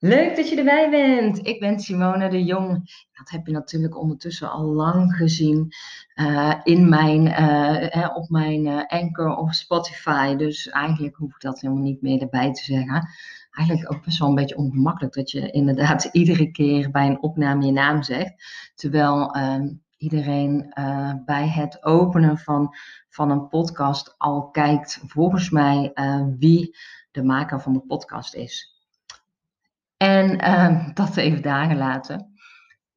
Leuk dat je erbij bent. Ik ben Simone de Jong. Dat heb je natuurlijk ondertussen al lang gezien uh, in mijn, uh, op mijn uh, Anchor of Spotify. Dus eigenlijk hoef ik dat helemaal niet meer erbij te zeggen. Eigenlijk ook best wel een beetje ongemakkelijk dat je inderdaad iedere keer bij een opname je naam zegt. Terwijl ehm, iedereen bij het openen van, van een podcast al kijkt, volgens mij, wie de maker van de podcast is. En uh, dat even daar gelaten.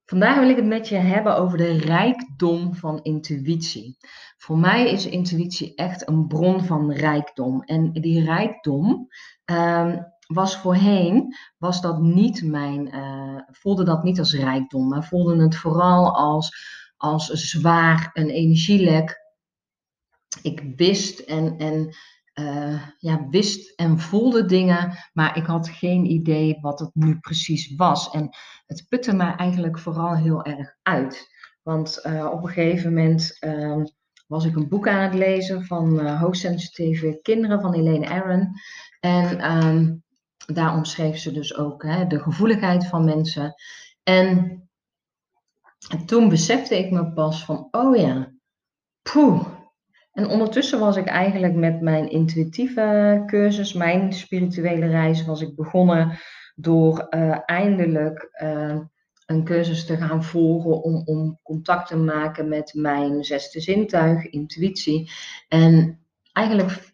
Vandaag wil ik het met je hebben over de rijkdom van intuïtie. Voor mij is intuïtie echt een bron van rijkdom. En die rijkdom uh, was voorheen, was dat niet mijn, uh, voelde dat niet als rijkdom, maar voelde het vooral als, als zwaar een energielek. Ik wist en, en uh, ja, wist en voelde dingen, maar ik had geen idee wat het nu precies was. En het putte me eigenlijk vooral heel erg uit. Want uh, op een gegeven moment uh, was ik een boek aan het lezen van uh, hoogsensitieve kinderen van Helene Aaron. En ehm, daar omschreef ze dus ook hè, de gevoeligheid van mensen. En, en toen besefte ik me pas van, oh ja, poeh, en ondertussen was ik eigenlijk met mijn intuïtieve cursus, mijn spirituele reis, was ik begonnen door uh, eindelijk uh, een cursus te gaan volgen om, om contact te maken met mijn zesde zintuig, intuïtie. En eigenlijk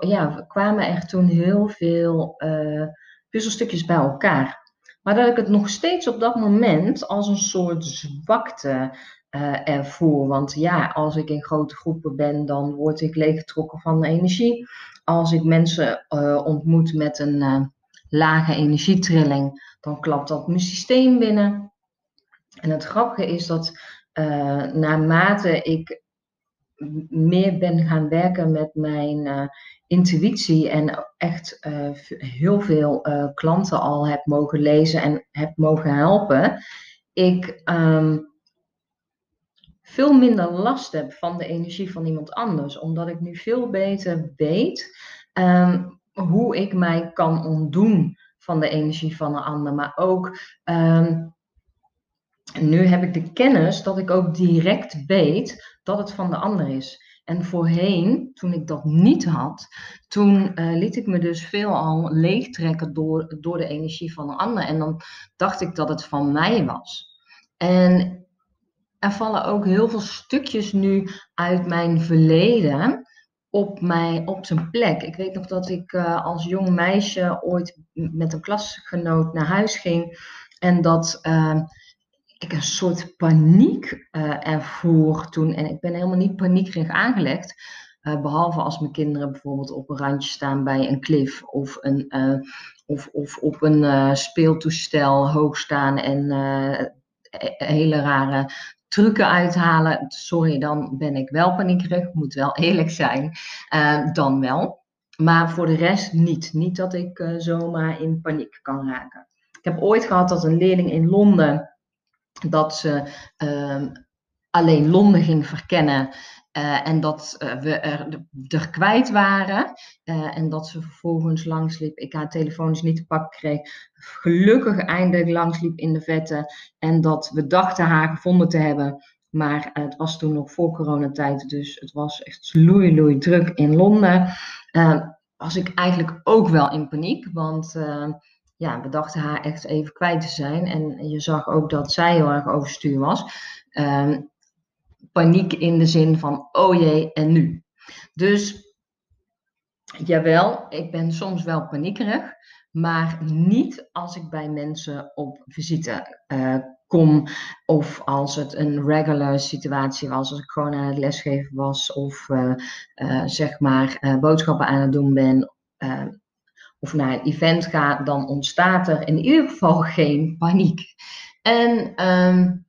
ja, kwamen er toen heel veel uh, puzzelstukjes bij elkaar. Maar dat ik het nog steeds op dat moment als een soort zwakte uh, ervoor. Want ja, als ik in grote groepen ben, dan word ik leeggetrokken van energie. Als ik mensen uh, ontmoet met een uh, lage energietrilling, dan klapt dat mijn systeem binnen. En het grappige is dat naarmate ik meer ben gaan werken met mijn intuïtie en echt heel veel klanten al heb mogen lezen en heb mogen helpen, ik um, veel minder last heb van de energie van iemand anders. Omdat ik nu veel beter weet um, hoe ik mij kan ontdoen van de energie van een ander. Maar ook um, nu heb ik de kennis dat ik ook direct weet dat het van de ander is. En voorheen, toen ik dat niet had, toen uh, liet ik me dus veelal leegtrekken door, door de energie van een ander. En dan dacht ik dat het van mij was. En er vallen ook heel veel stukjes nu uit mijn verleden op, mij, op zijn plek. Ik weet nog dat ik uh, als jong meisje ooit met een klasgenoot naar huis ging en dat uh, ik een soort paniek uh, ervoer toen. En ik ben helemaal niet paniekerig aangelegd. behalve als mijn kinderen bijvoorbeeld op een randje staan bij een klif of, een, of, of op een speeltoestel hoog staan en hele rare trucken uithalen. Sorry, dan ben ik wel paniekerig, moet wel eerlijk zijn. Uh, dan wel. Maar voor de rest niet. Niet dat ik uh, zomaar in paniek kan raken. Ik heb ooit gehad dat een leerling in Londen dat ze uh, alleen Londen ging verkennen uh, en dat uh, we er, er kwijt waren. Uh, en dat ze vervolgens langsliep. Ik haar telefonisch niet te pakken kreeg. Gelukkig eindelijk langsliep in de vetten. En dat we dachten haar gevonden te hebben. Maar het was toen nog voor coronatijd. Dus het was echt loei loei druk in Londen. was ik eigenlijk ook wel in paniek. Want ja, we dachten haar echt even kwijt te zijn. En je zag ook dat zij heel erg overstuur was. Uh, paniek in de zin van, oh jee, en nu? Dus jawel, ik ben soms wel paniekerig, maar niet als ik bij mensen op visite uh, kom of als het een regular situatie was, als ik gewoon aan het lesgeven was of uh, uh, zeg maar boodschappen aan het doen ben of naar een event ga, dan ontstaat er in ieder geval geen paniek. En um,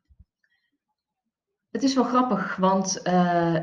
het is wel grappig, want uh,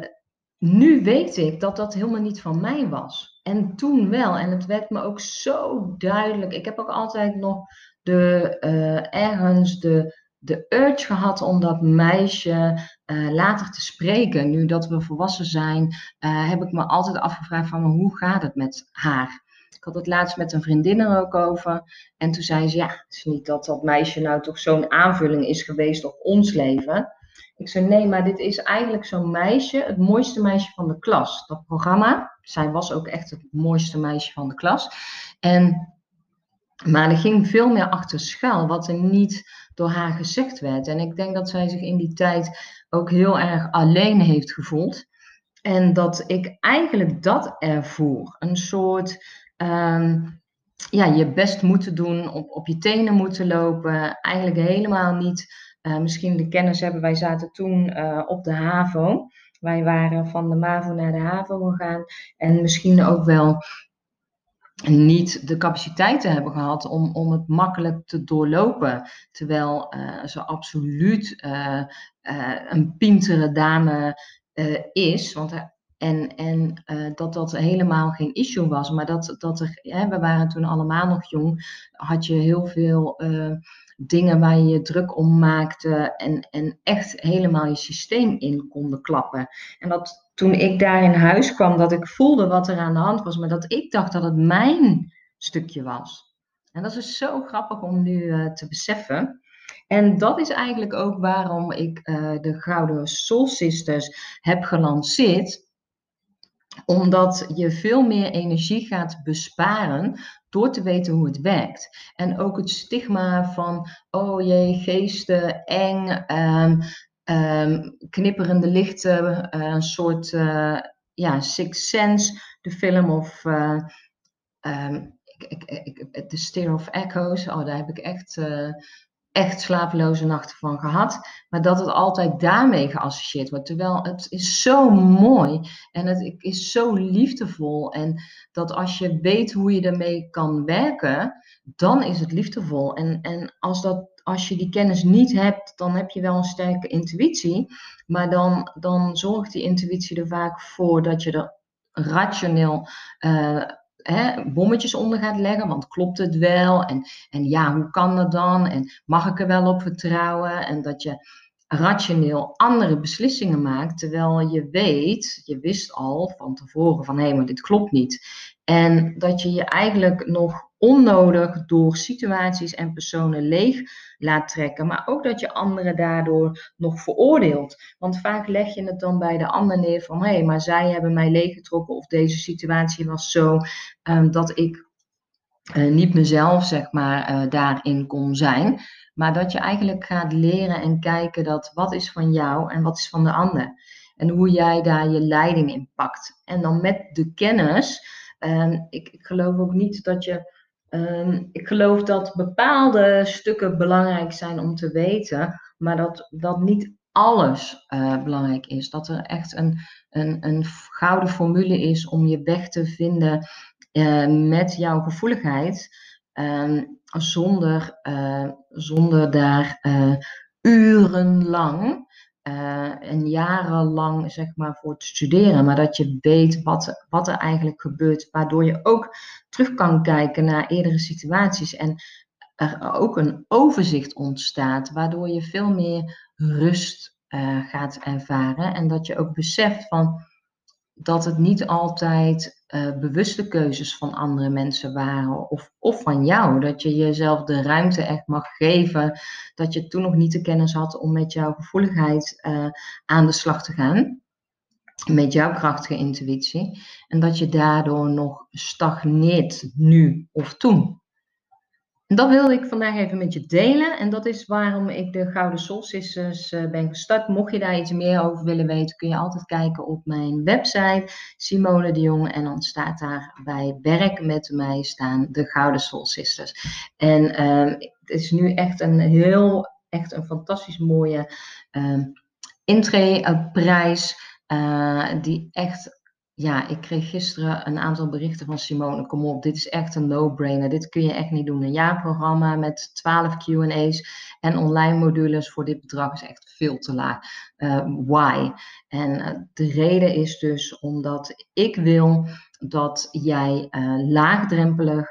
nu weet ik dat dat helemaal niet van mij was. En toen wel. En het werd me ook zo duidelijk. Ik heb ook altijd nog de, uh, ergens de, de urge gehad om dat meisje uh, later te spreken. Nu dat we volwassen zijn, heb ik me altijd afgevraagd van hoe gaat het met haar? Ik had het laatst met een vriendin er ook over. En toen zei ze, ja, het is niet dat dat meisje nou toch zo'n aanvulling is geweest op ons leven. Ik zei, nee, maar dit is eigenlijk zo'n meisje, het mooiste meisje van de klas. Dat programma, zij was ook echt het mooiste meisje van de klas. En, maar er ging veel meer achter schuil, wat er niet door haar gezegd werd. En ik denk dat zij zich in die tijd ook heel erg alleen heeft gevoeld. En dat ik eigenlijk dat ervoer. Een soort ehm, ja, je best moeten doen, op, op je tenen moeten lopen. Eigenlijk helemaal niet. Uh, misschien de kennis hebben, wij zaten toen uh, op de HAVO. Wij waren van de MAVO naar de HAVO gegaan. En misschien ook wel niet de capaciteiten hebben gehad om, om het makkelijk te doorlopen. Terwijl uh, ze absoluut een pintere dame is. Want en, en uh, dat dat helemaal geen issue was. Maar dat, dat we waren toen allemaal nog jong, had je heel veel uh, dingen waar je je druk om maakte. En, en echt helemaal je systeem in konden klappen. En dat toen ik daar in huis kwam, dat ik voelde wat er aan de hand was. Maar dat ik dacht dat het mijn stukje was. En dat is zo grappig om nu uh, te beseffen. En dat is eigenlijk ook waarom ik de Gouden Soul Sisters heb gelanceerd omdat je veel meer energie gaat besparen door te weten hoe het werkt. En ook het stigma van, oh jee, geesten, eng, um, knipperende lichten, uh, een soort, uh, ja, Sixth Sense, de film of... Uh, um, The Stair of Echoes, oh, daar heb ik echt echt slapeloze nachten van gehad. Maar dat het altijd daarmee geassocieerd wordt. Terwijl het is zo mooi en het is zo liefdevol. En dat als je weet hoe je ermee kan werken, dan is het liefdevol. En, en als, dat, als je die kennis niet hebt, dan heb je wel een sterke intuïtie. Maar dan, dan zorgt die intuïtie er vaak voor dat je er rationeel uh, hè, bommetjes onder gaat leggen. Want klopt het wel? En, en ja, hoe kan dat dan? En mag ik er wel op vertrouwen? En dat je rationeel andere beslissingen maakt, terwijl je weet, je wist al van tevoren van hé, hey, maar dit klopt niet. En dat je je eigenlijk nog onnodig door situaties en personen leeg laat trekken, maar ook dat je anderen daardoor nog veroordeelt. Want vaak leg je het dan bij de ander neer van hé, hey, maar zij hebben mij leeggetrokken of deze situatie was zo um, dat ik uh, niet mezelf zeg maar uh, daarin kon zijn. Maar dat je eigenlijk gaat leren en kijken dat wat is van jou en wat is van de ander. En hoe jij daar je leiding in pakt. En dan met de kennis. Um, ik, ik geloof ook niet dat je Um, ik geloof dat bepaalde stukken belangrijk zijn om te weten, maar dat, dat niet alles uh, belangrijk is. Dat er echt een, een, een gouden formule is om je weg te vinden met jouw gevoeligheid, um, zonder, uh, zonder daar urenlang uh, en jarenlang zeg maar voor te studeren, maar dat je weet wat, wat er eigenlijk gebeurt, waardoor je ook terug kan kijken naar eerdere situaties en er ook een overzicht ontstaat, waardoor je veel meer rust gaat ervaren en dat je ook beseft van dat het niet altijd uh, bewuste keuzes van andere mensen waren of, of van jou. Dat je jezelf de ruimte echt mag geven. Dat je toen nog niet de kennis had om met jouw gevoeligheid uh, aan de slag te gaan. Met jouw krachtige intuïtie. En dat je daardoor nog stagneert nu of toen. Dat wilde ik vandaag even met je delen. En dat is waarom ik de Gouden Soul Sisters uh, ben gestart. Mocht je daar iets meer over willen weten, kun je altijd kijken op mijn website Simone de Jong. En dan staat daar bij werk met mij staan de Gouden Soul Sisters. En uh, het is nu echt een heel, echt een fantastisch mooie uh, intree-prijs. Uh, die echt ja, ik kreeg gisteren een aantal berichten van Simone. Kom op, dit is echt een no-brainer. Dit kun je echt niet doen. Een jaarprogramma met 12 QA's en online modules voor dit bedrag is echt veel te laag. Uh, why? En uh, de reden is dus omdat ik wil dat jij uh, laagdrempelig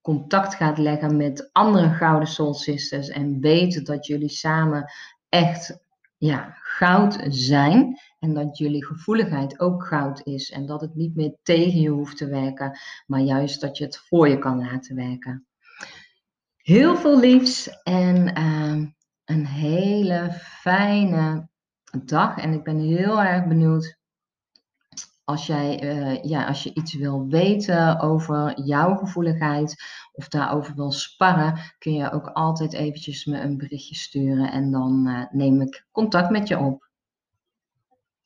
contact gaat leggen met andere Gouden Soul Sisters en weet dat jullie samen echt ja, goud zijn. En dat jullie gevoeligheid ook goud is. En dat het niet meer tegen je hoeft te werken, maar juist dat je het voor je kan laten werken. Heel veel liefs en ehm, een hele fijne dag. En ik ben heel erg benieuwd als, jij, uh, ja, als je iets wil weten over jouw gevoeligheid of daarover wil sparren, kun je ook altijd eventjes me een berichtje sturen en dan uh, neem ik contact met je op.